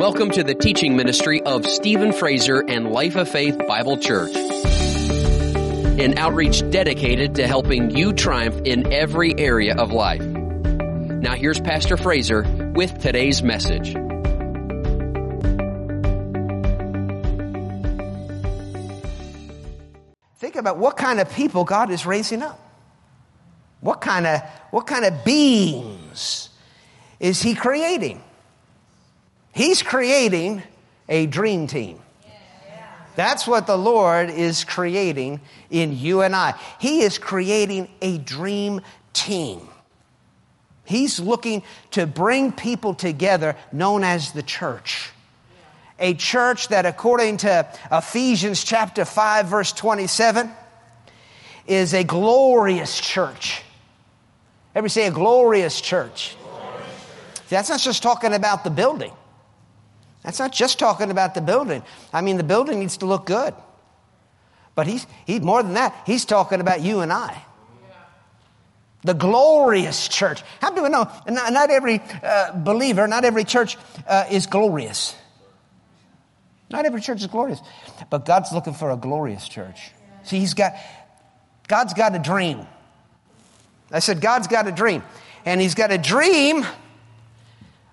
Welcome to the teaching ministry of Stephen Fraser and Life of Faith Bible Church. An outreach dedicated to helping you triumph in every area of life. Now here's Pastor Fraser with today's message. Think about what kind of people God is raising up. What kind of, what kind of beings is He creating? He's creating a dream team. That's what the Lord is creating in you and I. He is creating a dream team. He's looking to bring people together known as the church. A church that, according to Ephesians chapter 5, verse 27, is a glorious church. Everybody say a glorious church. That's not just talking about the building. That's not just talking about the building. I mean, the building needs to look good. But he's, he, more than that, he's talking about you and I. The glorious church. How do we know? Not, not every uh, believer, not every church uh, is glorious. Not every church is glorious. But God's looking for a glorious church. See, he's got, God's got a dream. I said, God's got a dream. And he's got a dream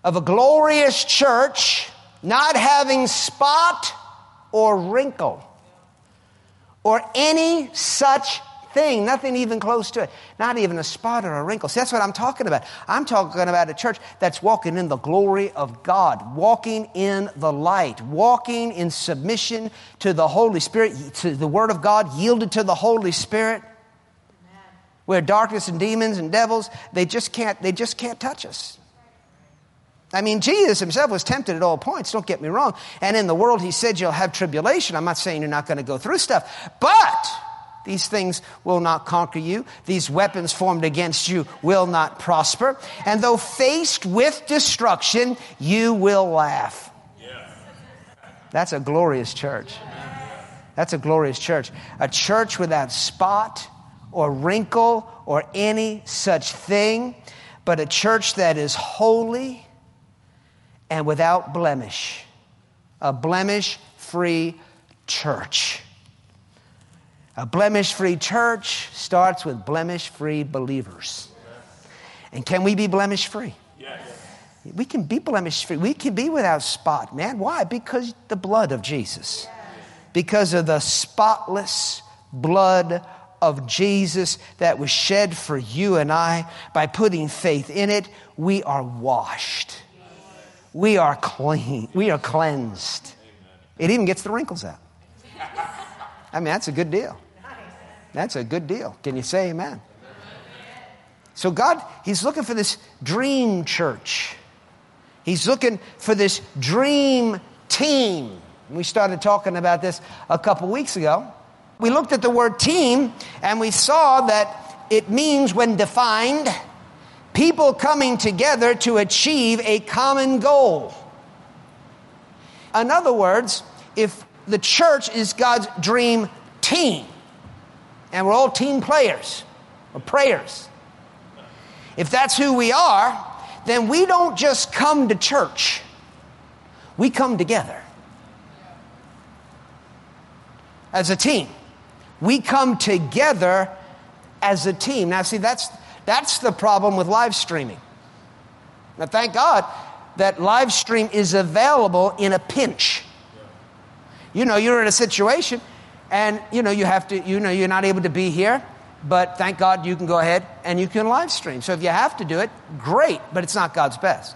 of a glorious church not having spot or wrinkle or any such thing, nothing even close to it, not even a spot or a wrinkle. See, that's what I'm talking about. I'm talking about a church that's walking in the glory of God, walking in the light, walking in submission to the Holy Spirit, to the Word of God, yielded to the Holy Spirit. Where darkness and demons and devils, they just can't, they just can't touch us. I mean, Jesus himself was tempted at all points, don't get me wrong. And in the world, he said you'll have tribulation. I'm not saying you're not going to go through stuff, but these things will not conquer you. These weapons formed against you will not prosper. And though faced with destruction, you will laugh. That's a glorious church. That's a glorious church. A church without spot or wrinkle or any such thing, but a church that is holy and without blemish. A blemish free church. A blemish free church starts with blemish free believers. And can we be blemish free? Yes. We can be blemish free. We can be without spot, man. Why? Because the blood of Jesus. Because of the spotless blood of Jesus that was shed for you and I. By putting faith in it, we are washed we are clean. We are cleansed. It even gets the wrinkles out. I mean, that's a good deal. That's a good deal. Can you say amen? So, God, He's looking for this dream church. He's looking for this dream team. We started talking about this a couple weeks ago. We looked at the word team and we saw that it means, when defined, people coming together to achieve a common goal. In other words, if the church is God's dream team, and we're all team players or prayers, if that's who we are, then we don't just come to church, we come together as a team. We come together as a team. Now, see, that's that's the problem with live streaming. Now, thank God that live stream is available in a pinch. You know, you're in a situation and, you know, you have to, you know, you're not able to be here, but thank God you can go ahead and you can live stream. So if you have to do it, great, but it's not God's best.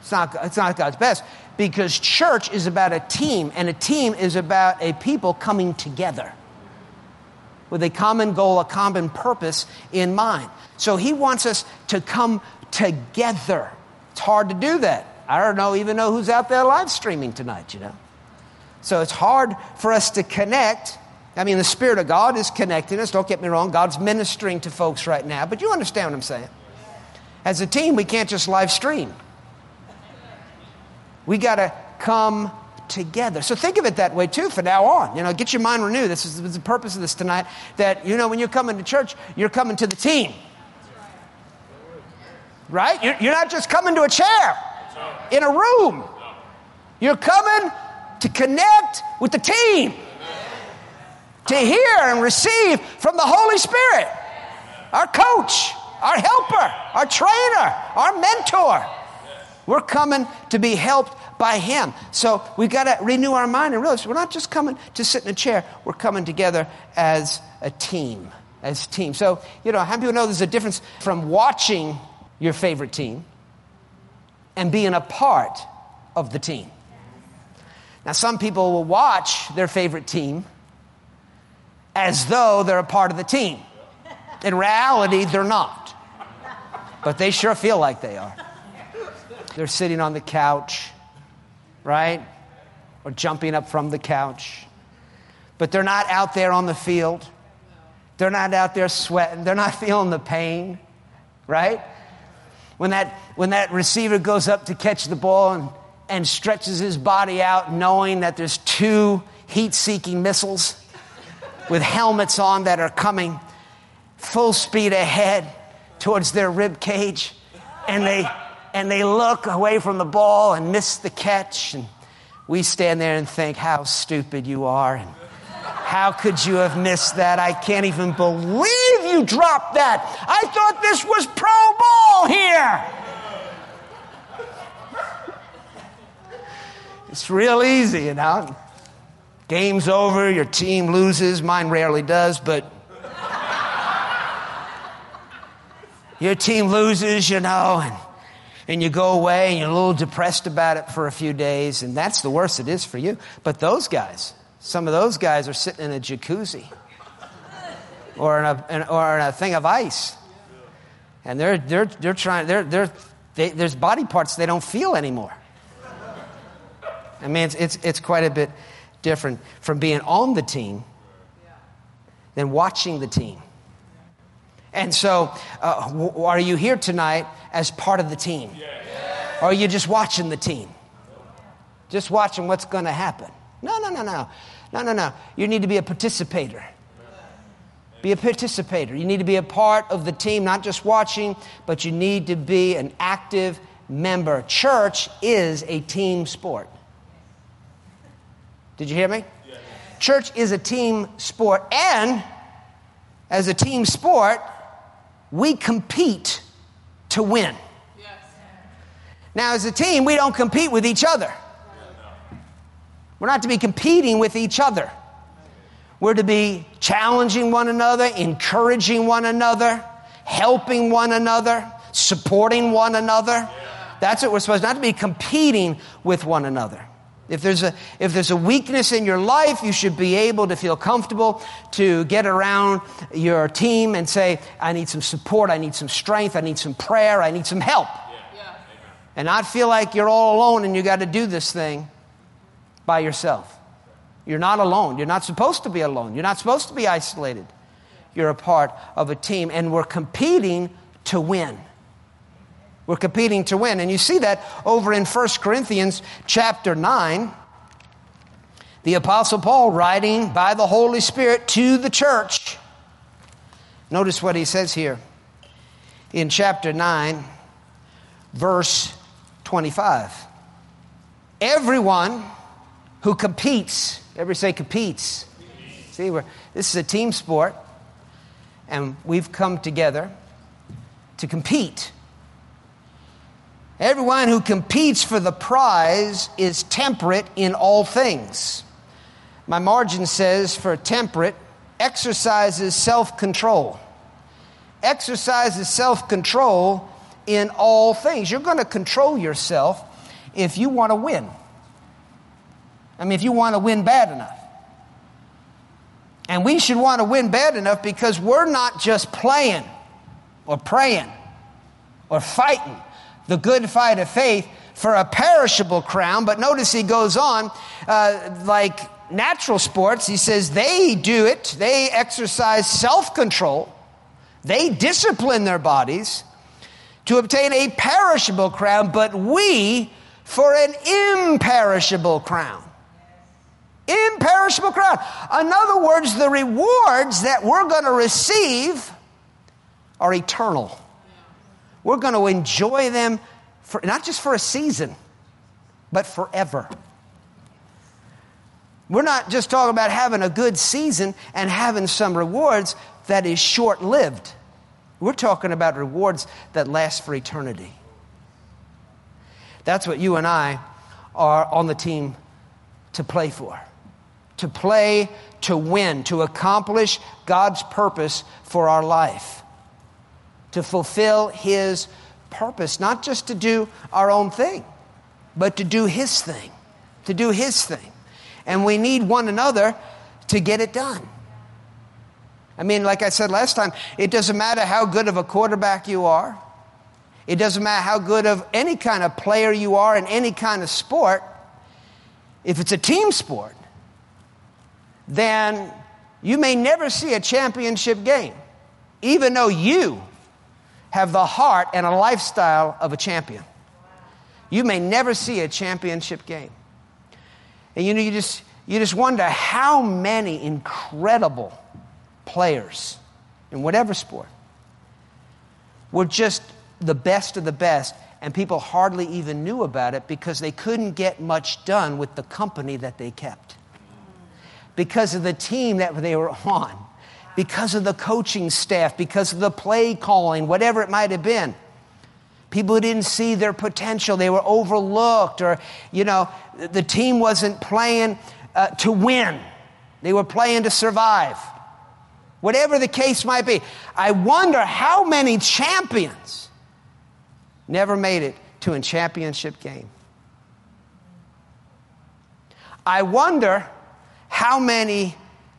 It's not, it's not God's best because church is about a team, and a team is about a people coming together with a common goal, a common purpose in mind. So he wants us to come together. It's hard to do that. I don't know, even know who's out there live streaming tonight, you know. So it's hard for us to connect. I mean, the Spirit of God is connecting us. Don't get me wrong. God's ministering to folks right now. But you understand what I'm saying. As a team, we can't just live stream. We got to come together. So think of it that way too from now on. You know, get your mind renewed. This is the purpose of this tonight. That, you know, when you're coming to church, you're coming to the team. Right? You're, you're not just coming to a chair. in a room. You're coming to connect with the team, to hear and receive from the Holy Spirit, our coach, our helper, our trainer, our mentor. We're coming to be helped by Him. So we've got to renew our mind and realize we're not just coming to sit in a chair, we're coming together as a team. As a team. So, you know, how many people know there's a difference from watching your favorite team and being a part of the team? Now, some people will watch their favorite team as though they're a part of the team. In reality, they're not. But they sure feel like they are. They're sitting on the couch, right? Or jumping up from the couch. But they're not out there on the field. They're not out there sweating. They're not feeling the pain, right? When that, when that receiver goes up to catch the ball and, and stretches his body out, knowing that there's two heat seeking missiles with helmets on that are coming full speed ahead towards their rib cage, and they and they look away from the ball and miss the catch. And we stand there and think, how stupid you are. And how could you have missed that? I can't even believe you dropped that. I thought this was pro ball here. It's real easy, you know. Game's over, your team loses. Mine rarely does, but your team loses, you know, and and you go away and you're a little depressed about it for a few days, and that's the worst it is for you. But those guys, some of those guys are sitting in a jacuzzi or in a, or in a thing of ice. And they're, they're, they're trying, they're, they're, they, there's body parts they don't feel anymore. I mean, it's, it's, it's quite a bit different from being on the team than watching the team. And so, uh, w- are you here tonight as part of the team? Or are you just watching the team? Just watching what's going to happen? No, no, no, no. No, no, no. You need to be a participator. Be a participator. You need to be a part of the team, not just watching, but you need to be an active member. Church is a team sport. Did you hear me? Church is a team sport, and as a team sport, we compete to win. Now, as a team, we don't compete with each other. We're not to be competing with each other. We're to be challenging one another, encouraging one another, helping one another, supporting one another. That's what we're supposed not to be competing with one another. If there's, a, if there's a weakness in your life, you should be able to feel comfortable to get around your team and say, I need some support, I need some strength, I need some prayer, I need some help. Yeah. And not feel like you're all alone and you got to do this thing by yourself. You're not alone. You're not supposed to be alone. You're not supposed to be isolated. You're a part of a team, and we're competing to win. We're competing to win. And you see that over in 1 Corinthians chapter 9. The Apostle Paul writing by the Holy Spirit to the church. Notice what he says here in chapter 9, verse 25. Everyone who competes, everybody say competes. competes. See, we're, this is a team sport, and we've come together to compete Everyone who competes for the prize is temperate in all things. My margin says for temperate, exercises self control. Exercises self control in all things. You're going to control yourself if you want to win. I mean, if you want to win bad enough. And we should want to win bad enough because we're not just playing or praying or fighting the good fight of faith for a perishable crown. But notice he goes on, uh, like natural sports, he says they do it, they exercise self control, they discipline their bodies to obtain a perishable crown, but we for an imperishable crown. Imperishable crown. In other words, the rewards that we're going to receive are eternal. We're going to enjoy them for, not just for a season, but forever. We're not just talking about having a good season and having some rewards that is short lived. We're talking about rewards that last for eternity. That's what you and I are on the team to play for. To play, to win, to accomplish God's purpose for our life. To fulfill His purpose, not just to do our own thing, but to do His thing. To do His thing. And we need one another to get it done. I mean, like I said last time, it doesn't matter how good of a quarterback you are. It doesn't matter how good of any kind of player you are in any kind of sport. If it's a team sport, then you may never see a championship game, even though you have the heart and a lifestyle of a champion. You may never see a championship game. And you know, you just, you just wonder how many incredible players in whatever sport were just the best of the best, and people hardly even knew about it because they couldn't get much done with the company that they kept. Because of the team that they were on, because of the coaching staff, because of the play calling, whatever it might have been. People who didn't see their potential, they were overlooked, or, you know, the team wasn't playing uh, to win, they were playing to survive. Whatever the case might be. I wonder how many champions never made it to a championship game. I wonder how many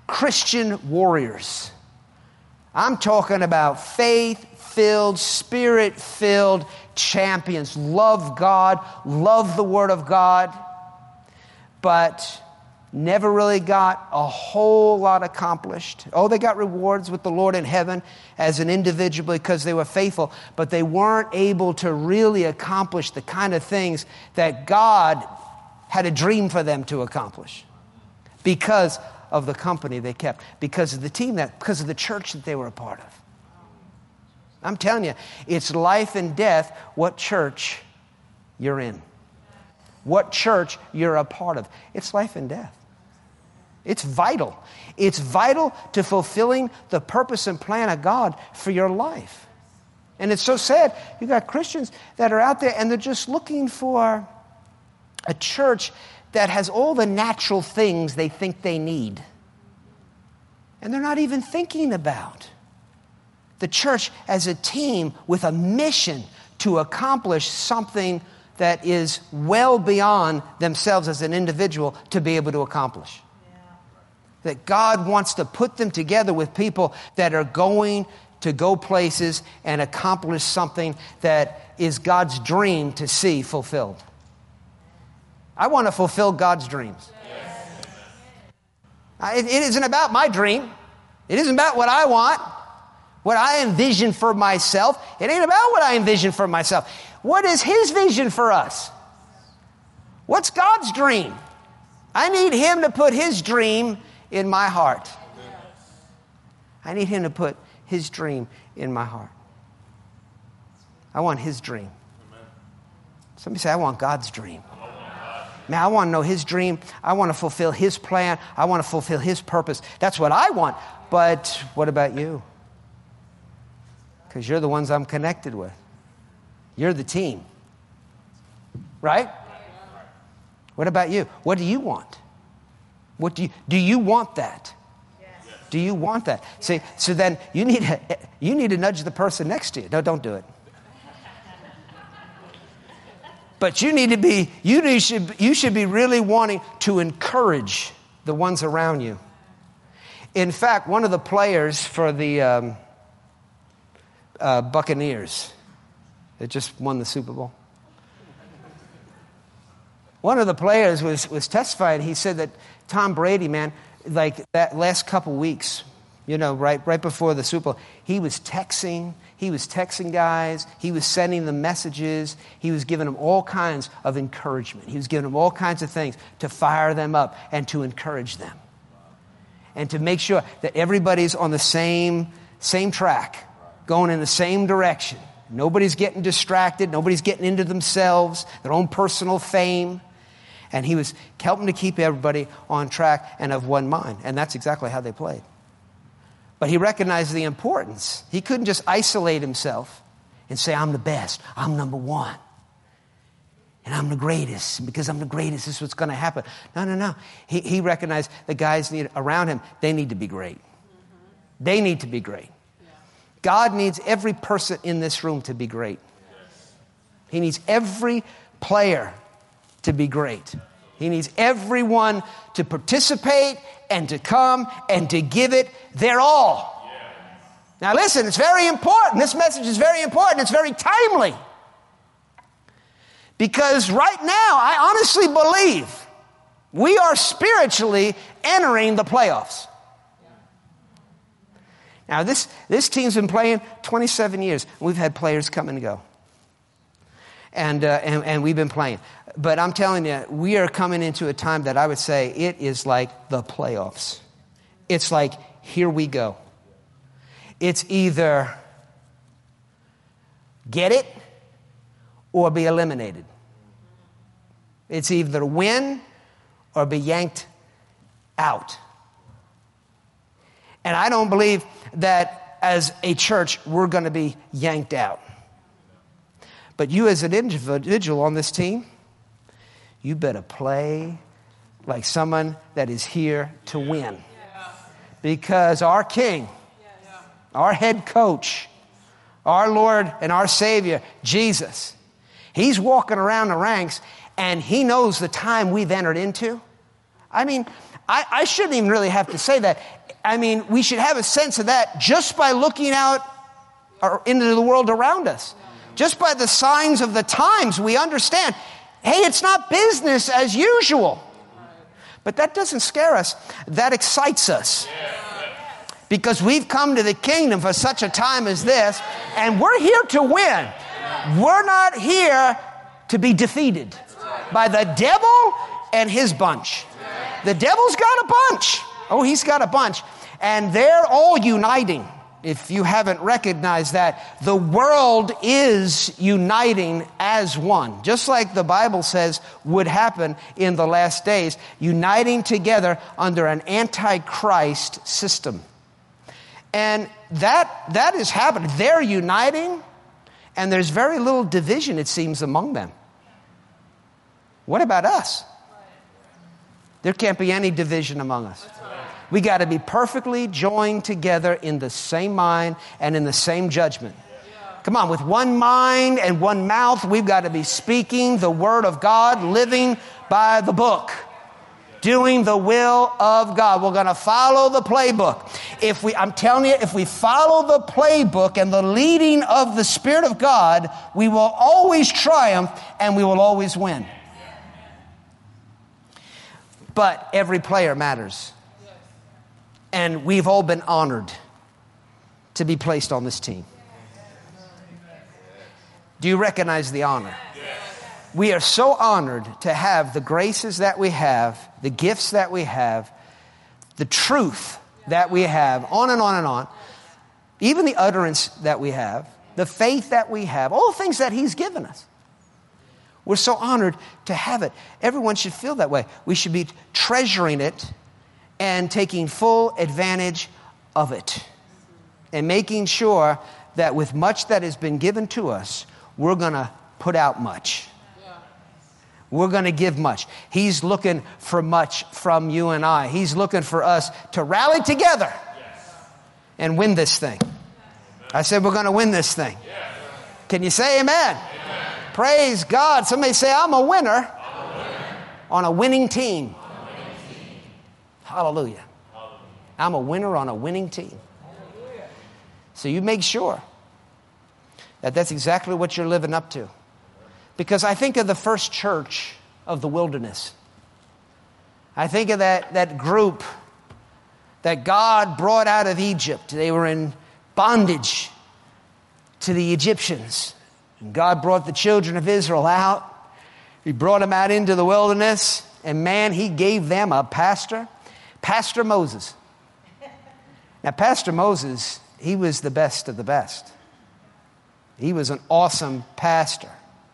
Christian warriors, I'm talking about faith filled, spirit filled champions, love God, love the Word of God, but never really got a whole lot accomplished. Oh, they got rewards with the Lord in heaven as an individual because they were faithful, but they weren't able to really accomplish the kind of things that God had a dream for them to accomplish. Because of the company they kept, because of the team that, because of the church that they were a part of. I'm telling you, it's life and death what church you're in, what church you're a part of. It's life and death. It's vital. It's vital to fulfilling the purpose and plan of God for your life. And it's so sad. You got Christians that are out there and they're just looking for a church that has all the natural things they think they need. And they're not even thinking about the church as a team with a mission to accomplish something that is well beyond themselves as an individual to be able to accomplish that God wants to put them together with people that are going to go places and accomplish something that is God's dream to see fulfilled. I want to fulfill God's dreams. Yes. It, it isn't about my dream. It isn't about what I want, what I envision for myself. It ain't about what I envision for myself. What is His vision for us? What's God's dream? I need Him to put His dream in my heart. I need Him to put His dream in my heart. I want His dream. Somebody say, I want God's dream. Man, I want to know His dream. I want to fulfill His plan. I want to fulfill His purpose. That's what I want. But what about you? Because you're the ones I'm connected with. You're the team. Right? What about you? What do you want? What do you, do you want that? Yes. Do you want that? See, so then you need, to, you need to nudge the person next to you. No, don't do it. But you need to be, you, should, you should be really wanting to encourage the ones around you. In fact, one of the players for the um, uh, Buccaneers that just won the Super Bowl, one of the players was, was testifying. He said that Tom Brady, man, like that last couple weeks, you know, right, right before the Super Bowl, he was texting. He was texting guys. He was sending them messages. He was giving them all kinds of encouragement. He was giving them all kinds of things to fire them up and to encourage them. And to make sure that everybody's on the same, same track, going in the same direction. Nobody's getting distracted. Nobody's getting into themselves, their own personal fame. And he was helping to keep everybody on track and of one mind. And that's exactly how they played. But he recognized the importance. He couldn't just isolate himself and say, I'm the best, I'm number one. And I'm the greatest. Because I'm the greatest, this is what's going to happen. No, no, no. He, he recognized the guys need, around him, they need to be great. Mm-hmm. They need to be great. Yeah. God needs every person in this room to be great. Yes. He needs every player to be great. He needs everyone to participate and to come and to give it their all. Now, listen, it's very important. This message is very important. It's very timely. Because right now, I honestly believe we are spiritually entering the playoffs. Now, this, this team's been playing 27 years. We've had players come and go. And, uh, and, and we've been playing. But I'm telling you, we are coming into a time that I would say it is like the playoffs. It's like, here we go. It's either get it or be eliminated. It's either win or be yanked out. And I don't believe that as a church we're going to be yanked out. But you, as an individual on this team, you better play like someone that is here to win. Because our King, our head coach, our Lord and our Savior, Jesus, He's walking around the ranks and He knows the time we've entered into. I mean, I, I shouldn't even really have to say that. I mean, we should have a sense of that just by looking out or into the world around us. Just by the signs of the times, we understand hey, it's not business as usual. But that doesn't scare us, that excites us. Because we've come to the kingdom for such a time as this, and we're here to win. We're not here to be defeated by the devil and his bunch. The devil's got a bunch. Oh, he's got a bunch. And they're all uniting if you haven't recognized that, the world is uniting as one. Just like the Bible says would happen in the last days, uniting together under an antichrist system. And that, that is happening. They're uniting, and there's very little division, it seems, among them. What about us? There can't be any division among us. We got to be perfectly joined together in the same mind and in the same judgment. Come on, with one mind and one mouth, we've got to be speaking the word of God, living by the book, doing the will of God. We're going to follow the playbook. If we, I'm telling you, if we follow the playbook and the leading of the Spirit of God, we will always triumph and we will always win. But every player matters. And we've all been honored to be placed on this team. Do you recognize the honor? We are so honored to have the graces that we have, the gifts that we have, the truth that we have, on and on and on, even the utterance that we have, the faith that we have, all the things that He's given us. We're so honored to have it. Everyone should feel that way. We should be treasuring it and taking full advantage of it and making sure that with much that has been given to us, we're going to put out much. We're going to give much. He's looking for much from you and I. He's looking for us to rally together and win this thing. I said, we're going to win this thing. Can you say amen? amen? Praise God. Somebody say, I'm a winner, I'm a winner. on a winning team. Hallelujah. I'm a winner on a winning team. So you make sure that that's exactly what you're living up to. Because I think of the first church of the wilderness. I think of that, that group that God brought out of Egypt. They were in bondage to the Egyptians. And God brought the children of Israel out. He brought them out into the wilderness. And man, He gave them a pastor Pastor Moses. Now, Pastor Moses, he was the best of the best. He was an awesome pastor,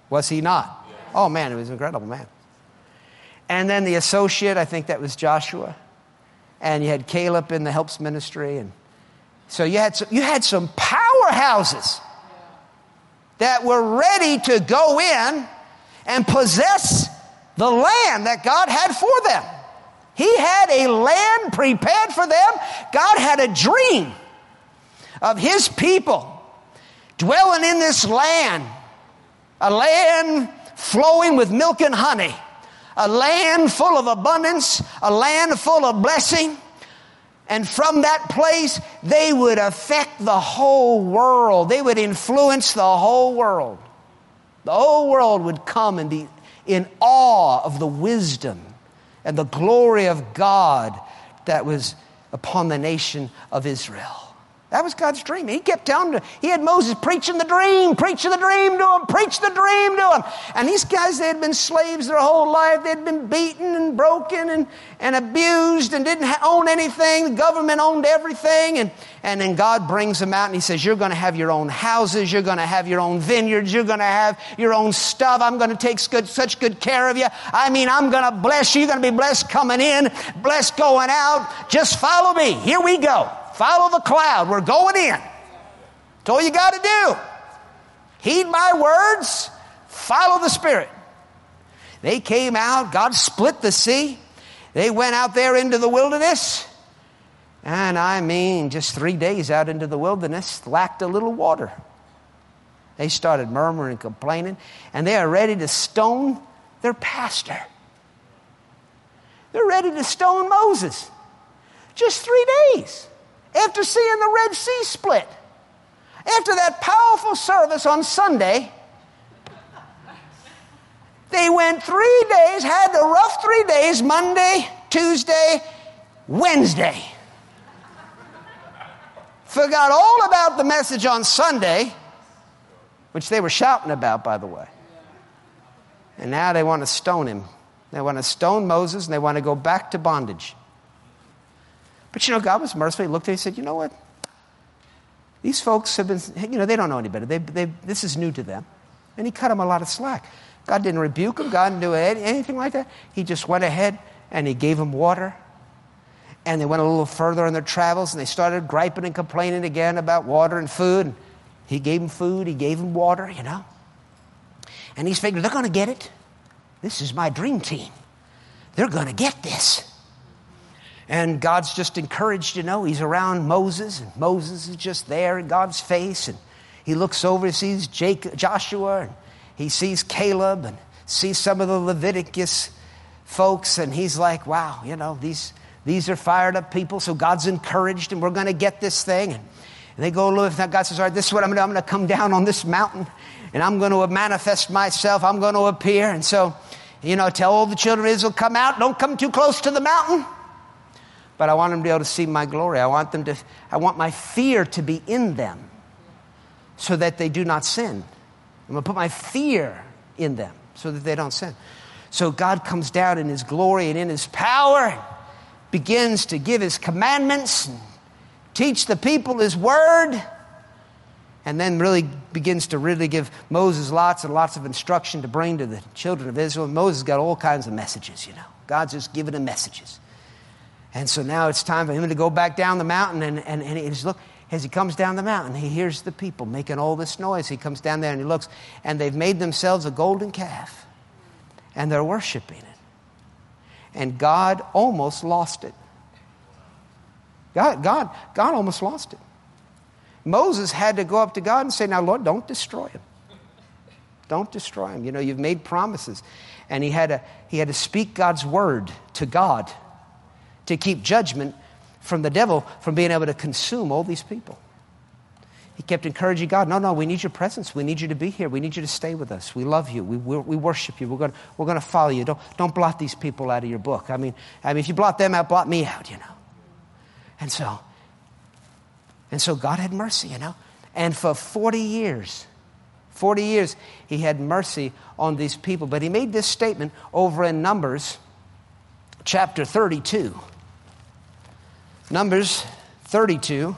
was he not? Oh man, he was an incredible man. And then the associate, I think that was Joshua. And you had Caleb in the helps ministry. And so you had some, you had some powerhouses that were ready to go in and possess the land that God had for them. He had a land prepared for them. God had a dream of His people dwelling in this land, a land flowing with milk and honey, a land full of abundance, a land full of blessing. And from that place, they would affect the whole world. They would influence the whole world. The whole world would come and be in awe of the wisdom and the glory of God that was upon the nation of Israel. That was God's dream. He kept telling them, he had Moses preaching the dream, preaching the dream to him, preach the dream to him. And these guys, they had been slaves their whole life. They'd been beaten and broken and, and abused and didn't own anything. The government owned everything. And, and then God brings them out and he says, You're going to have your own houses. You're going to have your own vineyards. You're going to have your own stuff. I'm going to take good, such good care of you. I mean, I'm going to bless you. You're going to be blessed coming in, blessed going out. Just follow me. Here we go. Follow the cloud. We're going in. That's all you got to do. Heed my words, follow the Spirit. They came out, God split the sea. They went out there into the wilderness. And I mean, just three days out into the wilderness, lacked a little water. They started murmuring and complaining, and they are ready to stone their pastor. They're ready to stone Moses. Just three days after seeing the Red Sea split. After that powerful service on Sunday, they went three days, had the rough three days Monday, Tuesday, Wednesday. Forgot all about the message on Sunday, which they were shouting about, by the way. And now they want to stone him. They want to stone Moses and they want to go back to bondage. But you know, God was merciful. He looked at it and said, You know what? These folks have been, you know, they don't know any better. They, they, this is new to them. And He cut them a lot of slack. God didn't rebuke them, God didn't do anything like that. He just went ahead and He gave them water. And they went a little further on their travels and they started griping and complaining again about water and food. And he gave them food, He gave them water, you know. And He's figured, they're going to get it. This is my dream team. They're going to get this. And God's just encouraged, you know, he's around Moses, and Moses is just there in God's face, and he looks over, he sees Jacob, Joshua, and he sees Caleb, and sees some of the Leviticus folks, and he's like, wow, you know, these, these are fired up people, so God's encouraged, and we're going to get this thing. And, and they go, look, And God says, all right, this is what I'm going to do. I'm going to come down on this mountain, and I'm going to manifest myself. I'm going to appear. And so, you know, tell all the children of Israel, come out. Don't come too close to the mountain but I want them to be able to see my glory. I want them to, I want my fear to be in them so that they do not sin. I'm going to put my fear in them so that they don't sin. So God comes down in his glory and in his power, begins to give his commandments, and teach the people his word, and then really begins to really give Moses lots and lots of instruction to bring to the children of Israel. Moses got all kinds of messages, you know. God's just giving him messages. And so now it's time for him to go back down the mountain. And, and, and he's look, as he comes down the mountain, he hears the people making all this noise. He comes down there and he looks, and they've made themselves a golden calf, and they're worshiping it. And God almost lost it. God, God, God almost lost it. Moses had to go up to God and say, Now, Lord, don't destroy him. Don't destroy him. You know, you've made promises. And he had to, he had to speak God's word to God to keep judgment from the devil from being able to consume all these people. He kept encouraging God, no, no, we need your presence. We need you to be here. We need you to stay with us. We love you. We, we, we worship you. We're going we're to follow you. Don't, don't blot these people out of your book. I mean, I mean, if you blot them out, blot me out, you know. And so, and so God had mercy, you know. And for 40 years, 40 years, he had mercy on these people. But he made this statement over in Numbers chapter 32. Numbers 32.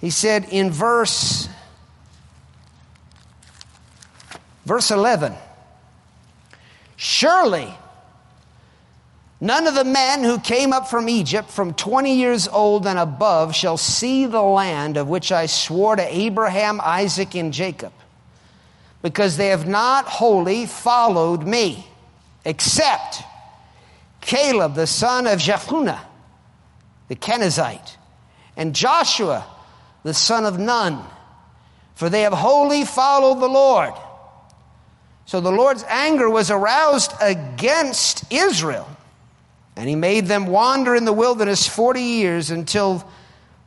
He said in verse verse 11 Surely none of the men who came up from Egypt from 20 years old and above shall see the land of which I swore to Abraham, Isaac, and Jacob, because they have not wholly followed me, except Caleb, the son of Jephunneh, the Kenizzite, and Joshua, the son of Nun, for they have wholly followed the Lord. So the Lord's anger was aroused against Israel, and he made them wander in the wilderness 40 years until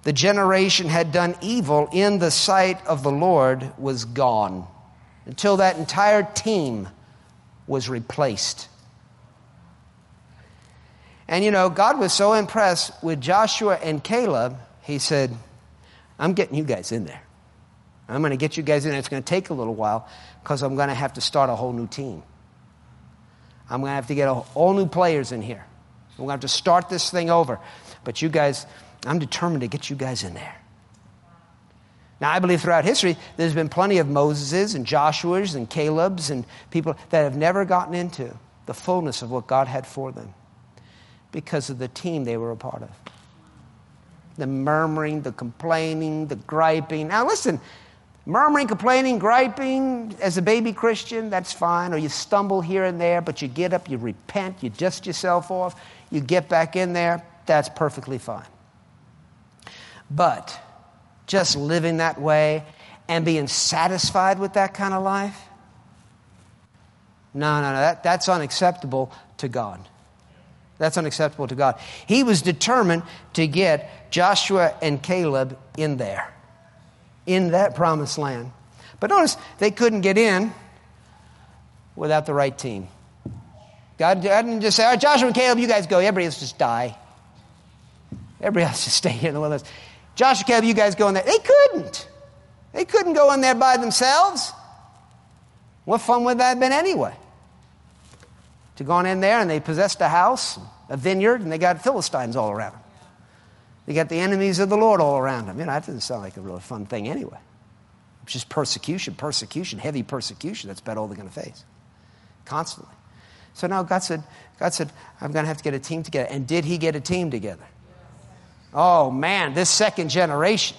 the generation had done evil in the sight of the Lord was gone, until that entire team was replaced. And you know, God was so impressed with Joshua and Caleb, he said, I'm getting you guys in there. I'm going to get you guys in there. It's going to take a little while because I'm going to have to start a whole new team. I'm going to have to get all new players in here. We're going to have to start this thing over. But you guys, I'm determined to get you guys in there. Now, I believe throughout history, there's been plenty of Moseses and Joshuas and Caleb's and people that have never gotten into the fullness of what God had for them because of the team they were a part of. The murmuring, the complaining, the griping. Now, listen, murmuring, complaining, griping as a baby Christian, that's fine. Or you stumble here and there, but you get up, you repent, you dust yourself off, you get back in there, that's perfectly fine. But just living that way and being satisfied with that kind of life, no, no, no, that, that's unacceptable to God. That's unacceptable to God. He was determined to get Joshua and Caleb in there, in that promised land. But notice they couldn't get in without the right team. God didn't just say, All right, Joshua and Caleb, you guys go. Everybody else just die. Everybody else just stay here in the wilderness. Joshua and Caleb, you guys go in there. They couldn't. They couldn't go in there by themselves. What fun would that have been anyway? To gone in there and they possessed a house, a vineyard, and they got Philistines all around them. They got the enemies of the Lord all around them. You know, that doesn't sound like a really fun thing anyway. It's just persecution, persecution, heavy persecution. That's about all they're going to face constantly. So now God said, God said, I'm going to have to get a team together. And did he get a team together? Oh man, this second generation.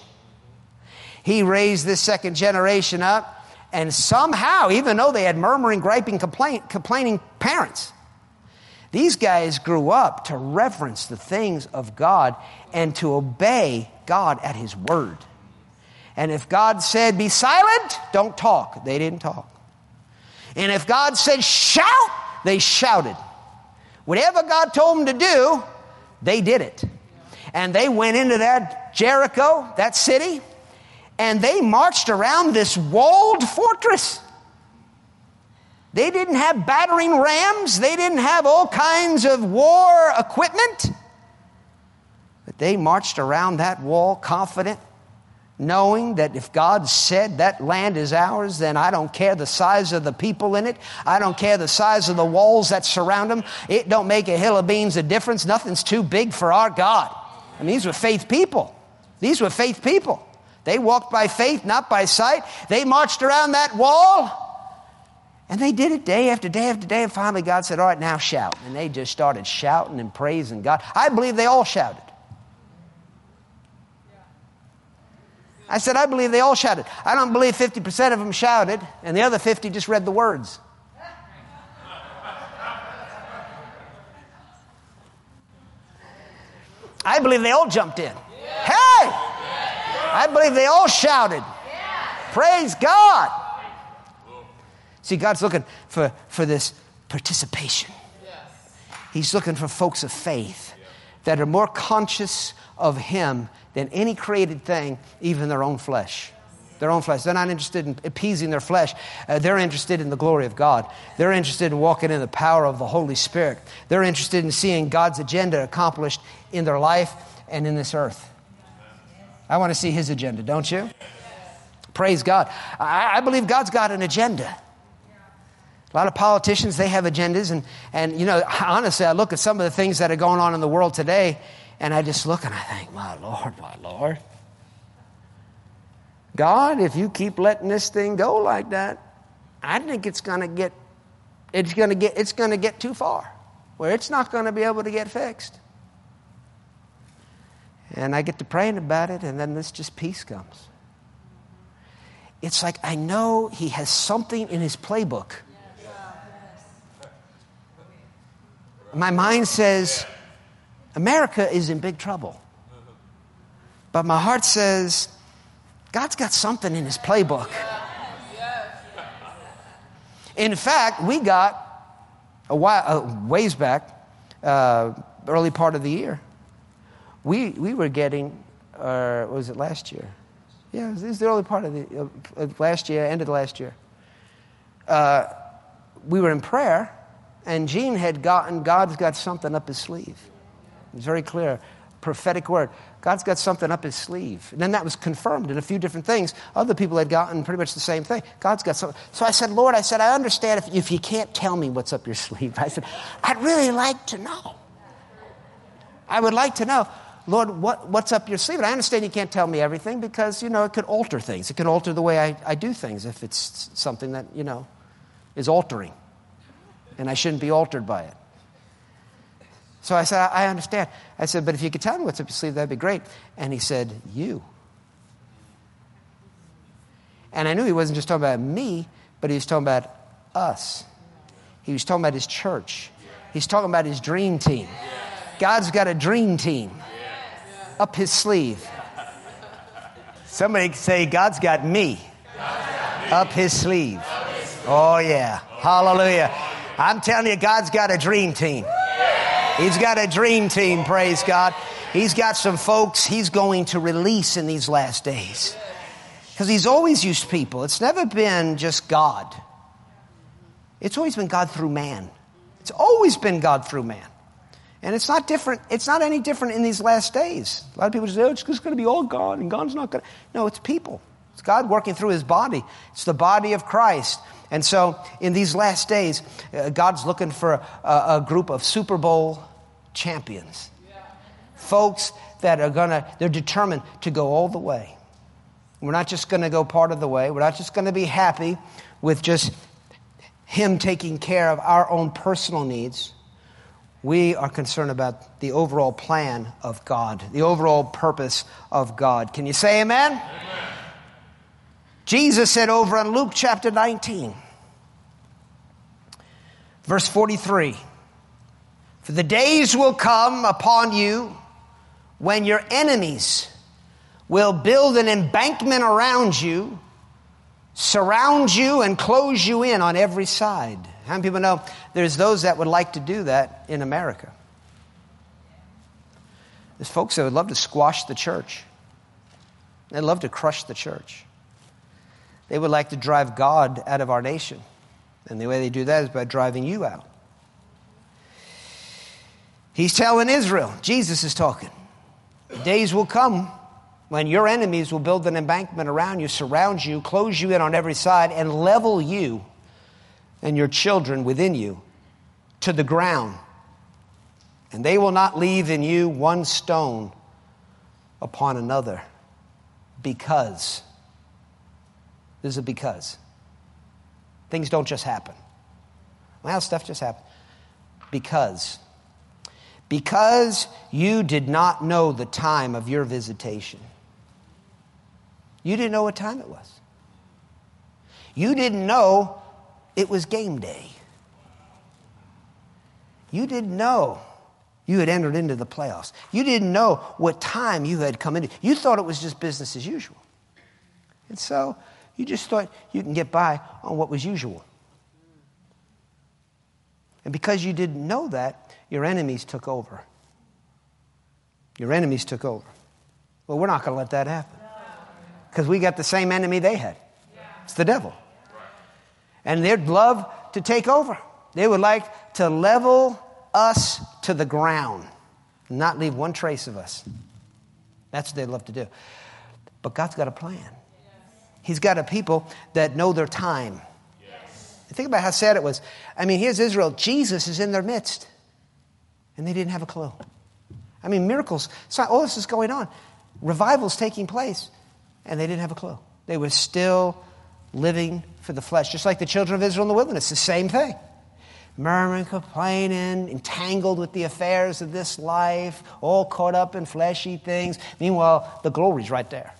He raised this second generation up and somehow, even though they had murmuring, griping, complain, complaining parents, these guys grew up to reverence the things of God and to obey God at His word. And if God said, be silent, don't talk, they didn't talk. And if God said, shout, they shouted. Whatever God told them to do, they did it. And they went into that Jericho, that city, and they marched around this walled fortress. They didn't have battering rams, they didn't have all kinds of war equipment. But they marched around that wall confident, knowing that if God said that land is ours, then I don't care the size of the people in it. I don't care the size of the walls that surround them. It don't make a hill of beans a difference. Nothing's too big for our God. And these were faith people. These were faith people. They walked by faith, not by sight. They marched around that wall. And they did it day after day after day. And finally, God said, All right, now shout. And they just started shouting and praising God. I believe they all shouted. I said, I believe they all shouted. I don't believe 50% of them shouted, and the other 50 just read the words. I believe they all jumped in. Hey! I believe they all shouted. Praise God. See, God's looking for, for this participation. He's looking for folks of faith that are more conscious of Him than any created thing, even their own flesh. Their own flesh. They're not interested in appeasing their flesh. Uh, they're interested in the glory of God. They're interested in walking in the power of the Holy Spirit. They're interested in seeing God's agenda accomplished in their life and in this earth. I want to see his agenda, don't you? Praise God. I, I believe God's got an agenda. A lot of politicians, they have agendas. And, and, you know, honestly, I look at some of the things that are going on in the world today, and I just look and I think, my Lord, my Lord. God, if you keep letting this thing go like that, I think it's going to get it's going to get it's going to get too far where it's not going to be able to get fixed. And I get to praying about it, and then this just peace comes. It's like I know he has something in his playbook. My mind says, America is in big trouble. But my heart says, God's got something in his playbook. In fact, we got a while, a ways back, uh, early part of the year, we, we were getting, uh, was it last year? Yeah, this is the early part of the uh, last year, end of the last year. Uh, we were in prayer, and Gene had gotten, God's got something up his sleeve. It's very clear, prophetic word. God's got something up his sleeve. And then that was confirmed in a few different things. Other people had gotten pretty much the same thing. God's got something. So I said, Lord, I said, I understand if, if you can't tell me what's up your sleeve. I said, I'd really like to know. I would like to know. Lord, what, what's up your sleeve? And I understand you can't tell me everything because, you know, it could alter things. It could alter the way I, I do things if it's something that, you know, is altering. And I shouldn't be altered by it. So I said, I understand. I said, but if you could tell me what's up your sleeve, that'd be great. And he said, You. And I knew he wasn't just talking about me, but he was talking about us. He was talking about his church. He's talking about his dream team. God's got a dream team up his sleeve. Somebody say, God's got me up his sleeve. Oh, yeah. Hallelujah. I'm telling you, God's got a dream team. He's got a dream team, praise God. He's got some folks he's going to release in these last days. Because he's always used people. It's never been just God, it's always been God through man. It's always been God through man. And it's not different. It's not any different in these last days. A lot of people say, oh, it's just going to be all God, and God's not going to. No, it's people. It's God working through his body. It's the body of Christ. And so in these last days, uh, God's looking for a, a, group of Super Bowl champions. Yeah. Folks that are going to, they're determined to go all the way. We're not just going to go part of the way. We're not just going to be happy with just Him taking care of our own personal needs. We are concerned about the overall plan of God, the overall purpose of God. Can you say amen? amen? Jesus said over in Luke chapter 19, verse 43 For the days will come upon you when your enemies will build an embankment around you, surround you, and close you in on every side how many people know there's those that would like to do that in America? There's folks that would love to squash the church. They'd love to crush the church. They would like to drive God out of our nation. And the way they do that is by driving you out. He's telling Israel, Jesus is talking. Days will come when your enemies will build an embankment around you, surround you, close you in on every side, and level you and your children within you to the ground, and they will not leave in you one stone upon another because. This is a because. Things don't just happen. Well, stuff just happened. Because. Because you did not know the time of your visitation. You didn't know what time it was. You didn't know it was game day. You didn't know you had entered into the playoffs. You didn't know what time you had come into. You thought it was just business as usual. And so you just thought you can get by on what was usual. And because you didn't know that, your enemies took over. Your enemies took over. Well, we're not going to let that happen. Because we got the same enemy they had. It's the devil and they'd love to take over. They would like to level us to the ground, not leave one trace of us. That's what they'd love to do. But God's got a plan. He's got a people that know their time. Yes. Think about how sad it was. I mean, here's Israel. Jesus is in their midst, and they didn't have a clue. I mean, miracles. all this is going on. Revivals taking place, and they didn't have a clue. They were still living for the flesh, just like the children of Israel in the wilderness, the same thing. Murmuring, complaining, entangled with the affairs of this life, all caught up in fleshy things. Meanwhile, the glory's right there.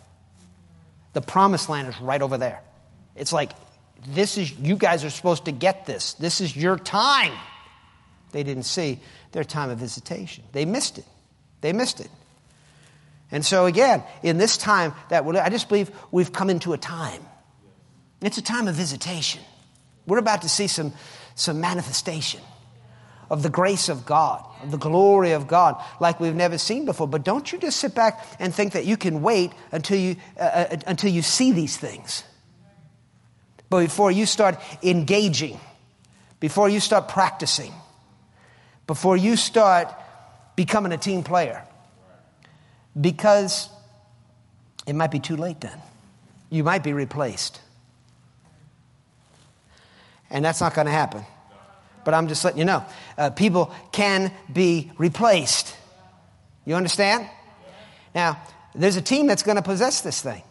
The promised land is right over there. It's like, this is, you guys are supposed to get this. This is your time. They didn't see their time of visitation. They missed it. They missed it. And so, again, in this time that I just believe we've come into a time. It's a time of visitation. We're about to see some, some manifestation of the grace of God, of the glory of God, like we've never seen before. But don't you just sit back and think that you can wait until you, uh, uh until you see these things. But before you start engaging, before you start practicing, before you start becoming a team player, because it might be too late then. You might be replaced. And that's not going to happen. But I'm just letting you know. Uh, people can be replaced. You understand? Now, there's a team that's going to possess this thing.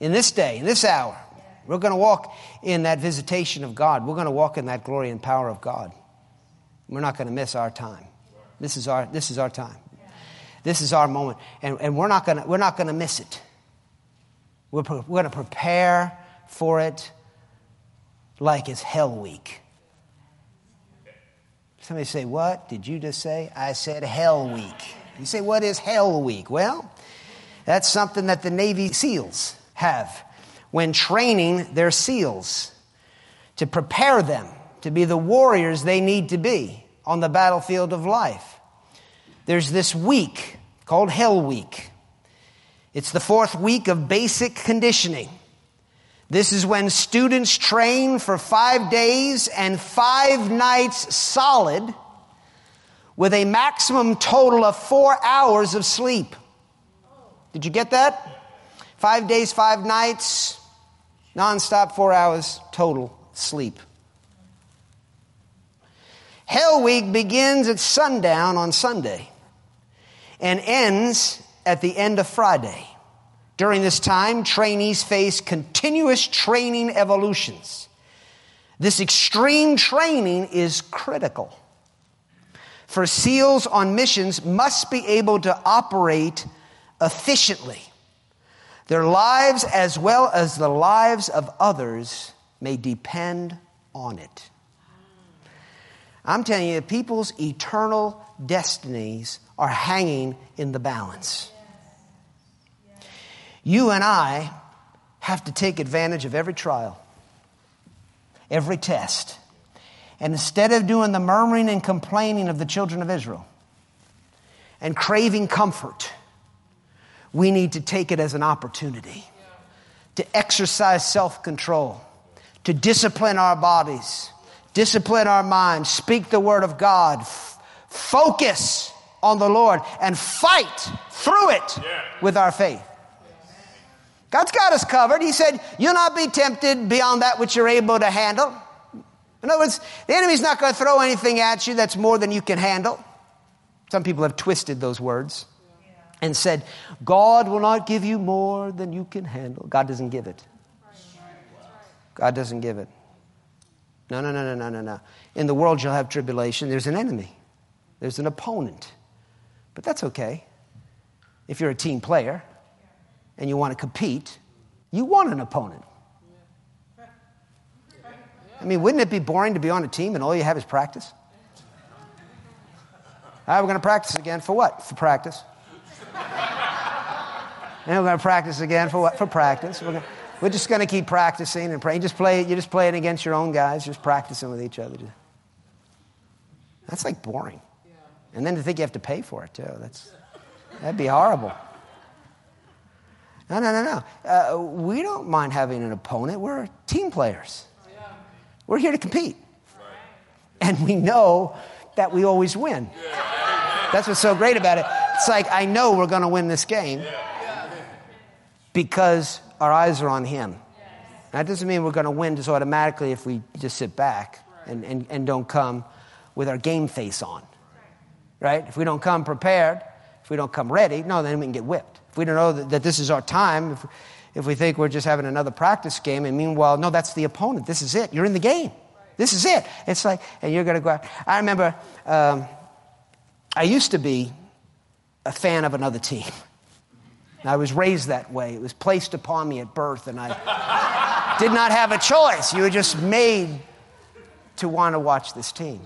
In this day, in this hour. We're going to walk in that visitation of God. We're going to walk in that glory and power of God. We're not going to miss our time. This is our, this is our time. This is our moment. And, and we're not going we're not going to miss it. We're, we're going to prepare for it like it's hell week. Somebody say, What did you just say? I said hell week. You say, What is hell week? Well, that's something that the Navy SEALs have when training their SEALs to prepare them to be the warriors they need to be on the battlefield of life. There's this week called Hell Week. It's the fourth week of basic conditioning. This is when students train for five days and five nights solid with a maximum total of four hours of sleep. Did you get that? Five days, five nights, nonstop, four hours total sleep. Hell Week begins at sundown on Sunday and ends at the end of Friday. During this time, trainees face continuous training evolutions. This extreme training is critical. For SEALs on missions must be able to operate efficiently. Their lives, as well as the lives of others, may depend on it. I'm telling you, people's eternal destinies are hanging in the balance. You and I have to take advantage of every trial, every test. And instead of doing the murmuring and complaining of the children of Israel and craving comfort, we need to take it as an opportunity to exercise self control, to discipline our bodies, discipline our minds, speak the word of God, f- focus on the Lord, and fight through it with our faith. God's got us covered. He said, You'll not be tempted beyond that which you're able to handle. In other words, the enemy's not going to throw anything at you that's more than you can handle. Some people have twisted those words and said, God will not give you more than you can handle. God doesn't give it. God doesn't give it. No, no, no, no, no, no, no. In the world, you'll have tribulation. There's an enemy, there's an opponent. But that's okay if you're a team player and you want to compete, you want an opponent. I mean, wouldn't it be boring to be on a team and all you have is practice? All right, we're going to practice again. For what? For practice. and we're going to practice again. For what? For practice. We're, to, we're just going to keep practicing and praying. Just play, you're just playing against your own guys, just practicing with each other. That's like boring. And then to think you have to pay for it, too. That's, that'd be horrible. No, no, no, no. Uh, we don't mind having an opponent. We're team players. We're here to compete. And we know that we always win. That's what's so great about it. It's like, I know we're going to win this game because our eyes are on Him. That doesn't mean we're going to win just automatically if we just sit back and, and, and don't come with our game face on. Right? If we don't come prepared, if we don't come ready, no, then we can get whipped. If we don't know that, that this is our time, if, if we think we're just having another practice game, and meanwhile, no, that's the opponent. This is it. You're in the game. This is it. It's like, and you're going to go out. I remember um, I used to be a fan of another team. I was raised that way. It was placed upon me at birth, and I did not have a choice. You were just made to want to watch this team.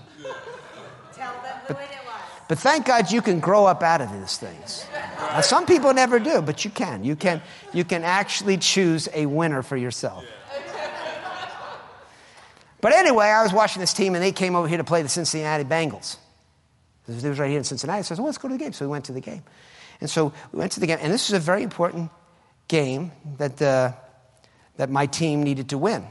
Tell them who But- it was. But thank God you can grow up out of these things. Now, some people never do, but you can. You can, you can actually choose a winner for yourself. But anyway, I was watching this team, and they came over here to play the Cincinnati Bengals. It was right here in Cincinnati. So I said, well, let's go to the game. So we went to the game. And so we went to the game, and this was a very important game that, uh, that my team needed to win.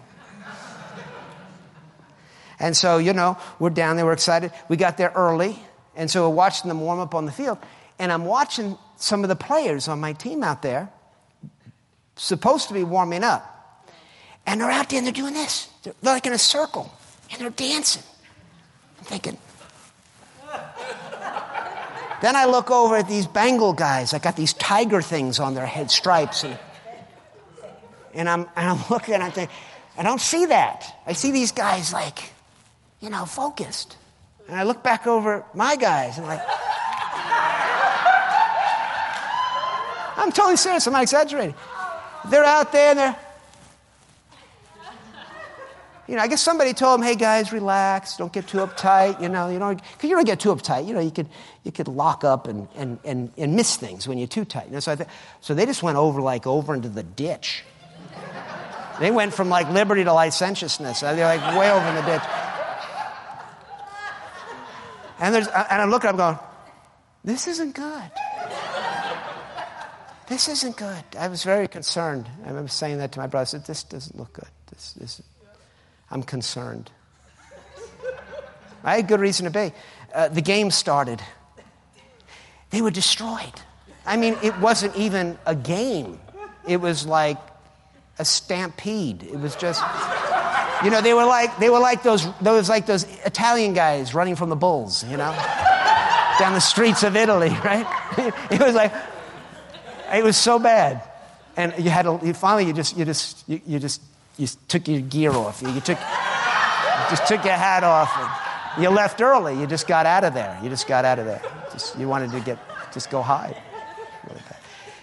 And so, you know, we're down there, we're excited. We got there early, and so we're watching them warm up on the field. And I'm watching some of the players on my team out there, supposed to be warming up. And they're out there and they're doing this. They're like in a circle, and they're dancing. I'm thinking. then I look over at these Bengal guys. I got these tiger things on their head, stripes. And, and, I'm, and I'm looking and I think, I don't see that. I see these guys like, you know, focused. And I look back over my guys and like, I'm totally serious. I'm not exaggerating. They're out there and they're, you know, I guess somebody told them, "Hey guys, relax. Don't get too uptight." You know, you know, because you don't get too uptight. You know, you could you could lock up and and and, and miss things when you're too tight. You know, so th- so they just went over like over into the ditch. They went from like liberty to licentiousness. They're like way over in the ditch. And there's and I'm looking, I'm going, this isn't good. This isn't good. I was very concerned. I remember saying that to my brother. I said, this doesn't look good. This, this, I'm concerned. I had good reason to be. Uh, the game started. They were destroyed. I mean, it wasn't even a game. It was like a stampede. It was just, you know, they were like they were like those those like those Italian guys running from the bulls, you know, down the streets of Italy, right? It was like it was so bad, and you had to you, finally you just you just you, you just you took your gear off. You, you took you just took your hat off. You left early. You just got out of there. You just got out of there. Just, you wanted to get just go hide. Really.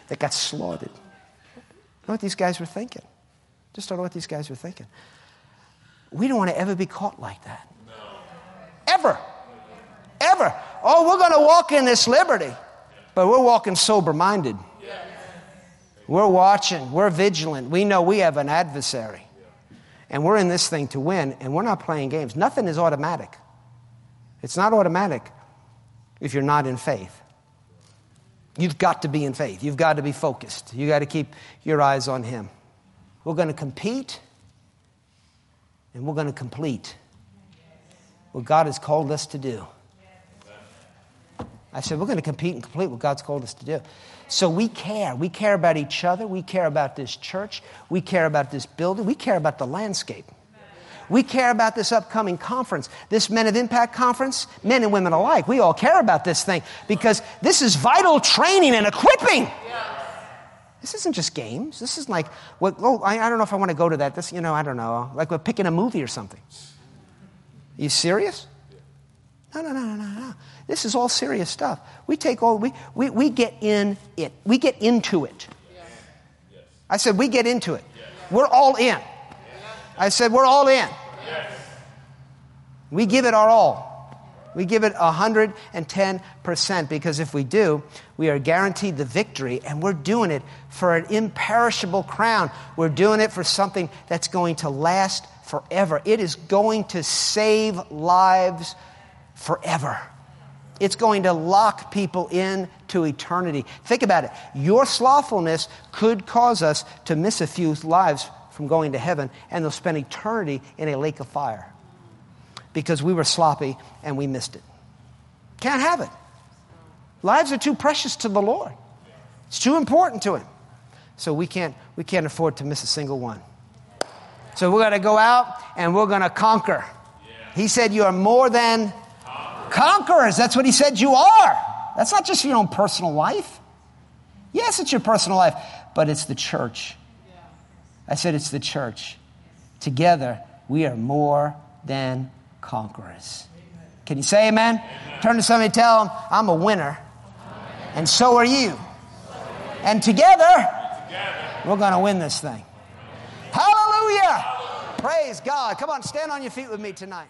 They got slaughtered. know what these guys were thinking. Just don't know what these guys were thinking. We don't want to ever be caught like that. No. Ever. Ever. Oh, we're going to walk in this liberty, but we're walking sober minded. We're watching, we're vigilant. We know we have an adversary. And we're in this thing to win, and we're not playing games. Nothing is automatic. It's not automatic if you're not in faith. You've got to be in faith. You've got to be focused. You've got to keep your eyes on Him. We're going to compete and we're going to complete what God has called us to do. I said, we're going to compete and complete what God's called us to do. So we care. We care about each other. We care about this church. We care about this building. We care about the landscape. We care about this upcoming conference, this Men of Impact conference, men and women alike. We all care about this thing because this is vital training and equipping. This isn't just games. This is like, what, oh, I, I don't know if I want to go to that. This, you know, I don't know. Like we're picking a movie or something. Are you serious? No, no, no, no, no, no. This is all serious stuff. We take all, we, we, we get in it. We get into it. I said, we get into it. We're all in. I said, we're all in. We give it our all. We give it 110% because if we do, we are guaranteed the victory and we're doing it for an imperishable crown. We're doing it for something that's going to last forever. It is going to save lives forever. It's going to lock people in to eternity. Think about it. Your slothfulness could cause us to miss a few lives from going to heaven, and they'll spend eternity in a lake of fire because we were sloppy and we missed it. Can't have it. Lives are too precious to the Lord. It's too important to Him. So we can't, we can't afford to miss a single one. So we're going to go out and we're going to conquer. He said, You are more than conquerors. That's what He said you are. That's not just your own personal life. Yes, it's your personal life, but it's the church. I said, It's the church. Together, we are more than conquerors. Can you say amen? amen? Turn to somebody and tell them, I'm a winner, and so are you. And together, together. we're going to win this thing. Hallelujah! Praise God. Come on, stand on your feet with me tonight.